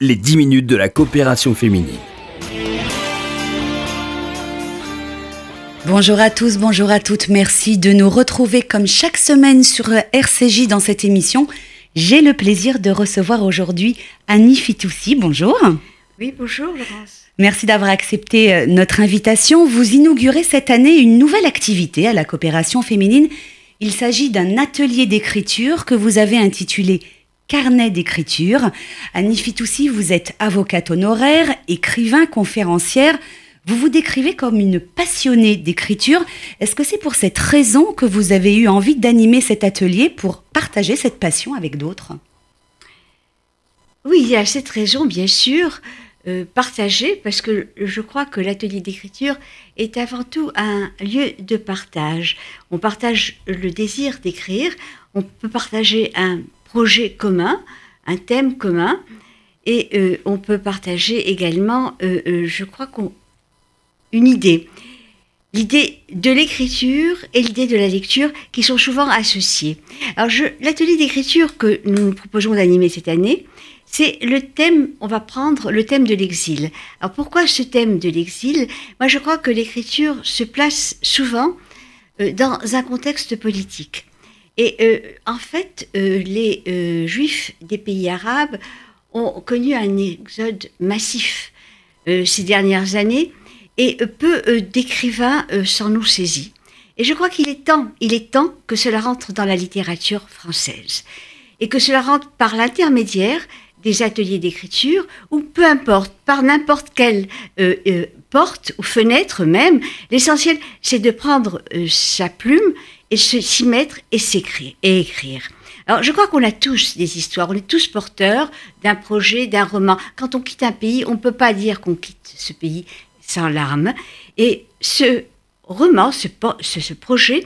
les 10 minutes de la coopération féminine. Bonjour à tous, bonjour à toutes. Merci de nous retrouver comme chaque semaine sur RCJ dans cette émission. J'ai le plaisir de recevoir aujourd'hui Annie Fitoussi. Bonjour. Oui, bonjour Laurence. Merci d'avoir accepté euh, notre invitation. Vous inaugurez cette année une nouvelle activité à la coopération féminine. Il s'agit d'un atelier d'écriture que vous avez intitulé carnet d'écriture. Annie Fitoussi, vous êtes avocate honoraire, écrivain, conférencière. Vous vous décrivez comme une passionnée d'écriture. Est-ce que c'est pour cette raison que vous avez eu envie d'animer cet atelier pour partager cette passion avec d'autres? Oui, il y a cette raison, bien sûr, euh, partager, parce que je crois que l'atelier d'écriture est avant tout un lieu de partage. On partage le désir d'écrire, on peut partager un projet commun, un thème commun, et euh, on peut partager également, euh, je crois qu'on une idée. L'idée de l'écriture et l'idée de la lecture qui sont souvent associées. Alors l'atelier d'écriture que nous proposons d'animer cette année, c'est le thème, on va prendre le thème de l'exil. Alors pourquoi ce thème de l'exil? Moi je crois que l'écriture se place souvent dans un contexte politique. Et euh, en fait, euh, les euh, juifs des pays arabes ont connu un exode massif ces dernières années et peu d'écrivains s'en ont saisi. Et je crois qu'il est temps, il est temps que cela rentre dans la littérature française et que cela rentre par l'intermédiaire des ateliers d'écriture ou peu importe, par n'importe quelle porte ou fenêtre même. L'essentiel, c'est de prendre sa plume et s'y mettre et s'écrire et écrire. Alors, je crois qu'on a tous des histoires, on est tous porteurs d'un projet, d'un roman. Quand on quitte un pays, on ne peut pas dire qu'on quitte ce pays sans larmes. Et ce roman, ce, ce, projet,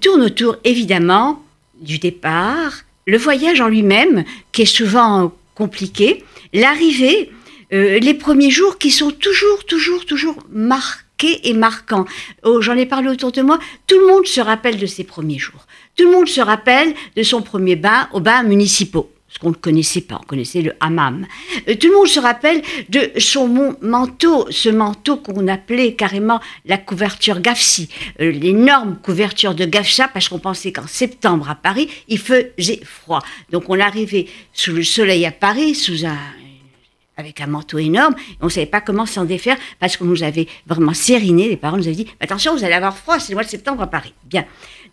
tourne autour évidemment du départ, le voyage en lui-même, qui est souvent compliqué, l'arrivée, euh, les premiers jours qui sont toujours, toujours, toujours marqués et marquant. Oh, j'en ai parlé autour de moi. Tout le monde se rappelle de ses premiers jours. Tout le monde se rappelle de son premier bain aux bains municipaux ce qu'on ne connaissait pas, on connaissait le hammam. Euh, tout le monde se rappelle de son manteau, ce manteau qu'on appelait carrément la couverture Gafsi, euh, l'énorme couverture de Gafsa, parce qu'on pensait qu'en septembre à Paris, il faisait froid. Donc on arrivait sous le soleil à Paris, avec un manteau énorme. on ne savait pas comment s'en défaire parce qu'on nous avait vraiment sériné. Les parents nous avaient dit attention, vous allez avoir froid, c'est le mois de septembre à Paris. Bien.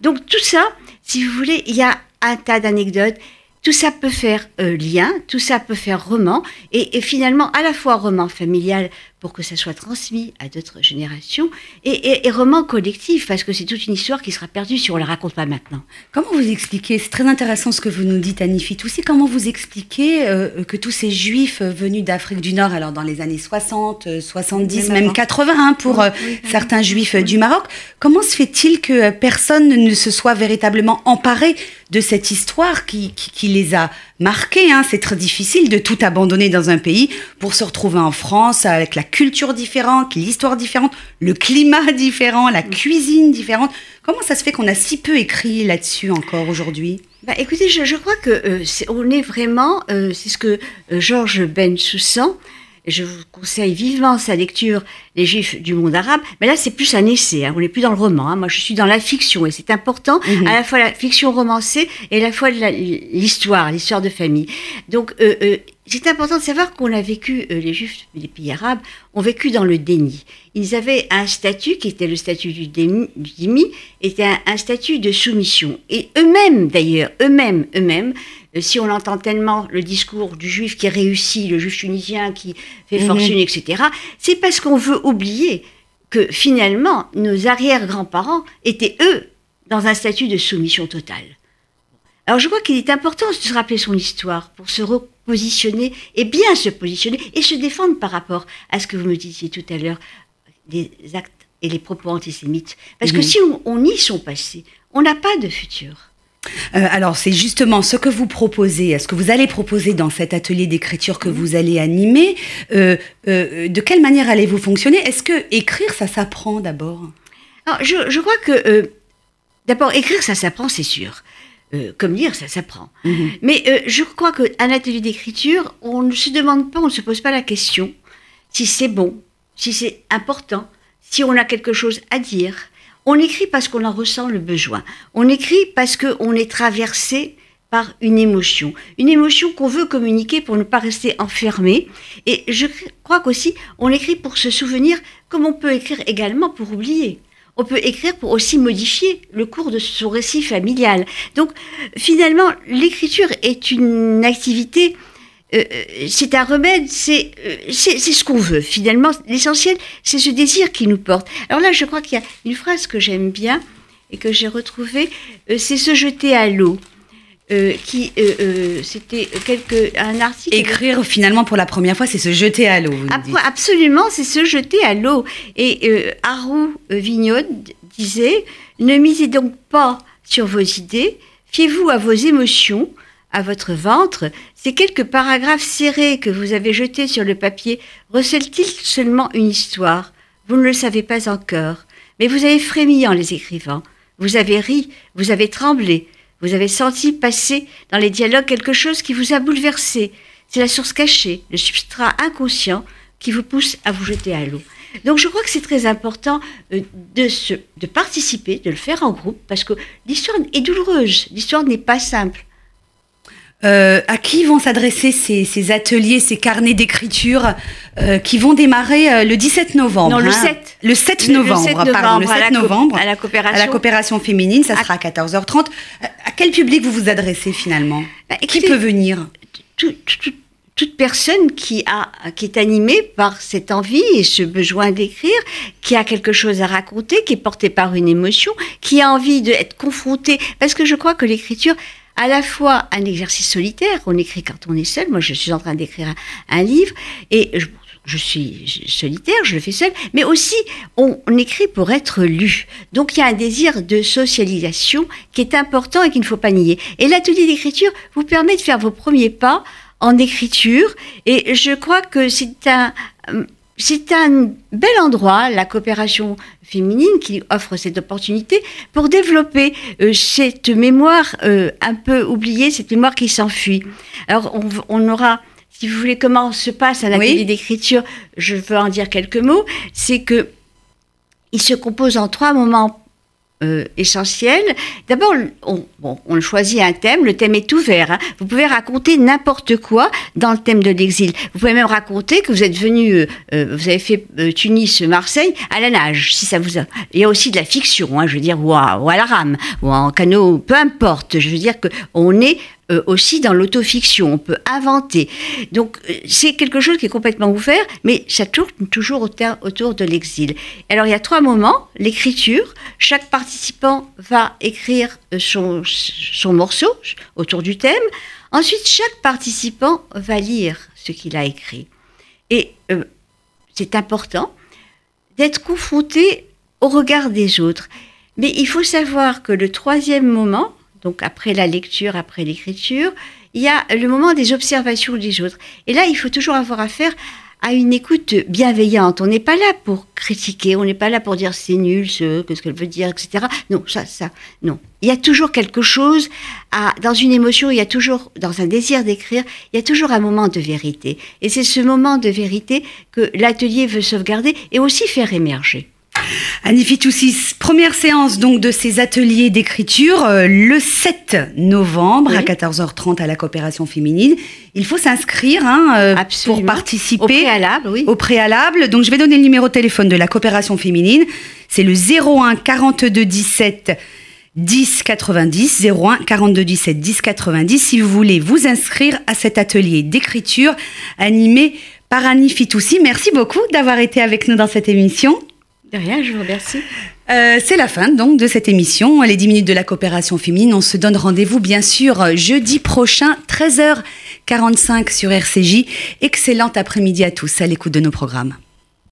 Donc tout ça, si vous voulez, il y a un tas d'anecdotes. Tout ça peut faire euh, lien, tout ça peut faire roman, et, finalement à la fois roman familial pour que ça soit transmis à d'autres générations, et, roman collectif, parce que c'est toute une histoire qui sera perdue si on ne la raconte pas maintenant. Comment vous expliquez, c'est très intéressant ce que vous nous dites Annie aussi, comment vous expliquez euh, que tous ces juifs venus d'Afrique du Nord, alors dans les années 60, 70, même, 80 hein, pour euh, certains juifs du Maroc, comment se fait-il que personne ne se soit véritablement emparé de cette histoire qui, qui, les a marqués hein? C'est très difficile de tout abandonner dans un pays pour se retrouver en France avec la culture différente, l'histoire différente, le climat différent, la cuisine différente. Comment ça se fait qu'on a si peu écrit là-dessus encore aujourd'hui? Bah, écoutez, je, crois que euh, on est vraiment, euh, c'est ce que euh, Georges Ben Soussan je vous conseille vivement sa lecture, Les Juifs du monde arabe. Mais là, c'est plus un essai. Hein. On n'est plus dans le roman. Hein. Moi, je suis dans la fiction et c'est important, mhm. à la fois la fiction romancée et à la fois l'histoire, l'histoire de famille. Donc, c'est important de savoir qu'on a vécu, euh, les Juifs des pays arabes ont vécu dans le déni. Ils avaient un statut qui était le statut du, déni, du était un, un, statut de soumission. Et eux-mêmes, d'ailleurs, eux-mêmes, eux-mêmes, euh, si on entend tellement le discours du juif qui réussit, le juif tunisien qui fait mhm. fortune, etc., c'est parce qu'on veut oublier que finalement, nos arrière-grands-parents étaient, eux, dans un statut de soumission totale. Alors je crois qu'il est important de se rappeler son histoire pour se repositionner et bien se positionner et se défendre par rapport à ce que vous me disiez tout à l'heure, des actes et les propos antisémites. Parce que si on, on y sont passés, on n'a pas de futur. Euh, alors, c'est justement ce que vous proposez, ce que vous allez proposer dans cet atelier d'écriture que vous allez animer. Euh, euh, de quelle manière allez-vous fonctionner? Est-ce que écrire, ça s'apprend d'abord? Je, je, crois que, d'abord, écrire, ça s'apprend, c'est sûr. Euh, comme lire, ça s'apprend. Mhm. Mais euh, je crois qu'un atelier d'écriture, on ne se demande pas, on ne se pose pas la question si c'est bon, si c'est important, si on a quelque chose à dire. On écrit parce qu'on en ressent le besoin. On écrit parce qu'on est traversé par une émotion. Une émotion qu'on veut communiquer pour ne pas rester enfermé. Et je crois qu'aussi, on écrit pour se souvenir, comme on peut écrire également pour oublier on peut écrire pour aussi modifier le cours de son récit familial. Donc finalement, l'écriture est une activité, euh, euh, c'est un remède, euh, c'est ce qu'on veut. Finalement, l'essentiel, c'est ce désir qui nous porte. Alors là, je crois qu'il y a une phrase que j'aime bien et que j'ai retrouvée, c'est se jeter à l'eau. Euh, qui euh, euh, c'était quelque un article. Écrire finalement pour la première fois, c'est se jeter à l'eau. Absolument, c'est se jeter à l'eau. Et Harou Vignon disait ne misez donc pas sur vos idées, fiez-vous à vos émotions, à votre ventre. Ces quelques paragraphes serrés que vous avez jetés sur le papier recèlent-ils seulement une histoire? Vous ne le savez pas encore, mais vous avez frémi en les écrivant. Vous avez ri, vous avez tremblé. Vous avez senti passer dans les dialogues quelque chose qui vous a bouleversé. C'est la source cachée, le substrat inconscient qui vous pousse à vous jeter à l'eau. Donc je crois que c'est très important euh, de, se, de participer, de le faire en groupe, parce que l'histoire est douloureuse, l'histoire n'est pas simple. Euh, à qui vont s'adresser ces, ateliers, ces carnets d'écriture euh, qui vont démarrer euh, le 17 novembre Non, le 7. Hein. Le 7 novembre, pardon, le 7 novembre, à la coopération, à la coopération féminine, ça sera à 14h30. À quel public vous vous adressez finalement? Bah, Qui peut venir? toute personne qui, a, qui est animée par cette envie et ce besoin d'écrire, qui a quelque chose à raconter, qui est portée par une émotion, qui a envie d'être confrontée. Parce que je crois que l'écriture, à la fois un exercice solitaire, on écrit quand on est seul, moi je suis en train d'écrire un, livre, et je, suis solitaire, je le fais seul, mais aussi on, écrit pour être lu. Donc il y a un désir de socialisation qui est important et qu'il ne faut pas nier. Et l'atelier d'écriture vous permet de faire vos premiers pas en écriture, et je crois que c'est un c'est un bel endroit, la coopération féminine, qui offre cette opportunité pour développer euh, cette mémoire euh, un peu oubliée, cette mémoire qui s'enfuit. Alors, on, aura, si vous voulez, comment se passe un atelier d'écriture, je veux en dire quelques mots, c'est que il se compose en trois moments euh, essentiel. D'abord, on, on, choisit un thème, le thème est ouvert. Hein. Vous pouvez raconter n'importe quoi dans le thème de l'exil. Vous pouvez même raconter que vous êtes venu, euh, euh, vous avez fait Tunis, Marseille à la nage, si ça vous a. Il y a aussi de la fiction, hein, je veux dire, ou à, ou à la rame, ou en canot, peu importe. Je veux dire que on est euh, aussi dans l'autofiction, on peut inventer. Donc euh, c'est quelque chose qui est complètement ouvert, mais ça tourne toujours autour de l'exil. Alors il y a trois moments, l'écriture, chaque participant va écrire euh, son, son morceau autour du thème, ensuite chaque participant va lire ce qu'il a écrit. Et c'est important d'être confronté au regard des autres. Mais il faut savoir que le troisième moment, donc après la lecture, après l'écriture, il y a le moment des observations des autres. Et là, il faut toujours avoir affaire à une écoute bienveillante. On n'est pas là pour critiquer, on n'est pas là pour dire c'est nul, ce, ce qu'elle veut dire, etc. Non, ça, ça, non. Il y a toujours quelque chose, dans une émotion, il y a toujours, dans un désir d'écrire, il y a toujours un moment de vérité. Et c'est ce moment de vérité que l'atelier veut sauvegarder et aussi faire émerger. Annie Fitoussis, première séance donc de ces ateliers d'écriture euh, le 7 novembre à 14h30 à la coopération féminine. Il faut s'inscrire hein, euh, pour participer au préalable, oui. au préalable. Donc je vais donner le numéro de téléphone de la coopération féminine. C'est le 01 42 17 10 90 01 42 17 10 90 si vous voulez vous inscrire à cet atelier d'écriture animé par Annie Fitoussi. Merci beaucoup d'avoir été avec nous dans cette émission. De rien, je vous remercie. Euh, c'est la fin donc de cette émission, les 10 minutes de la coopération féminine. On se donne rendez-vous bien sûr jeudi prochain, 13h45 sur RCJ. Excellent après-midi à tous à l'écoute de nos programmes.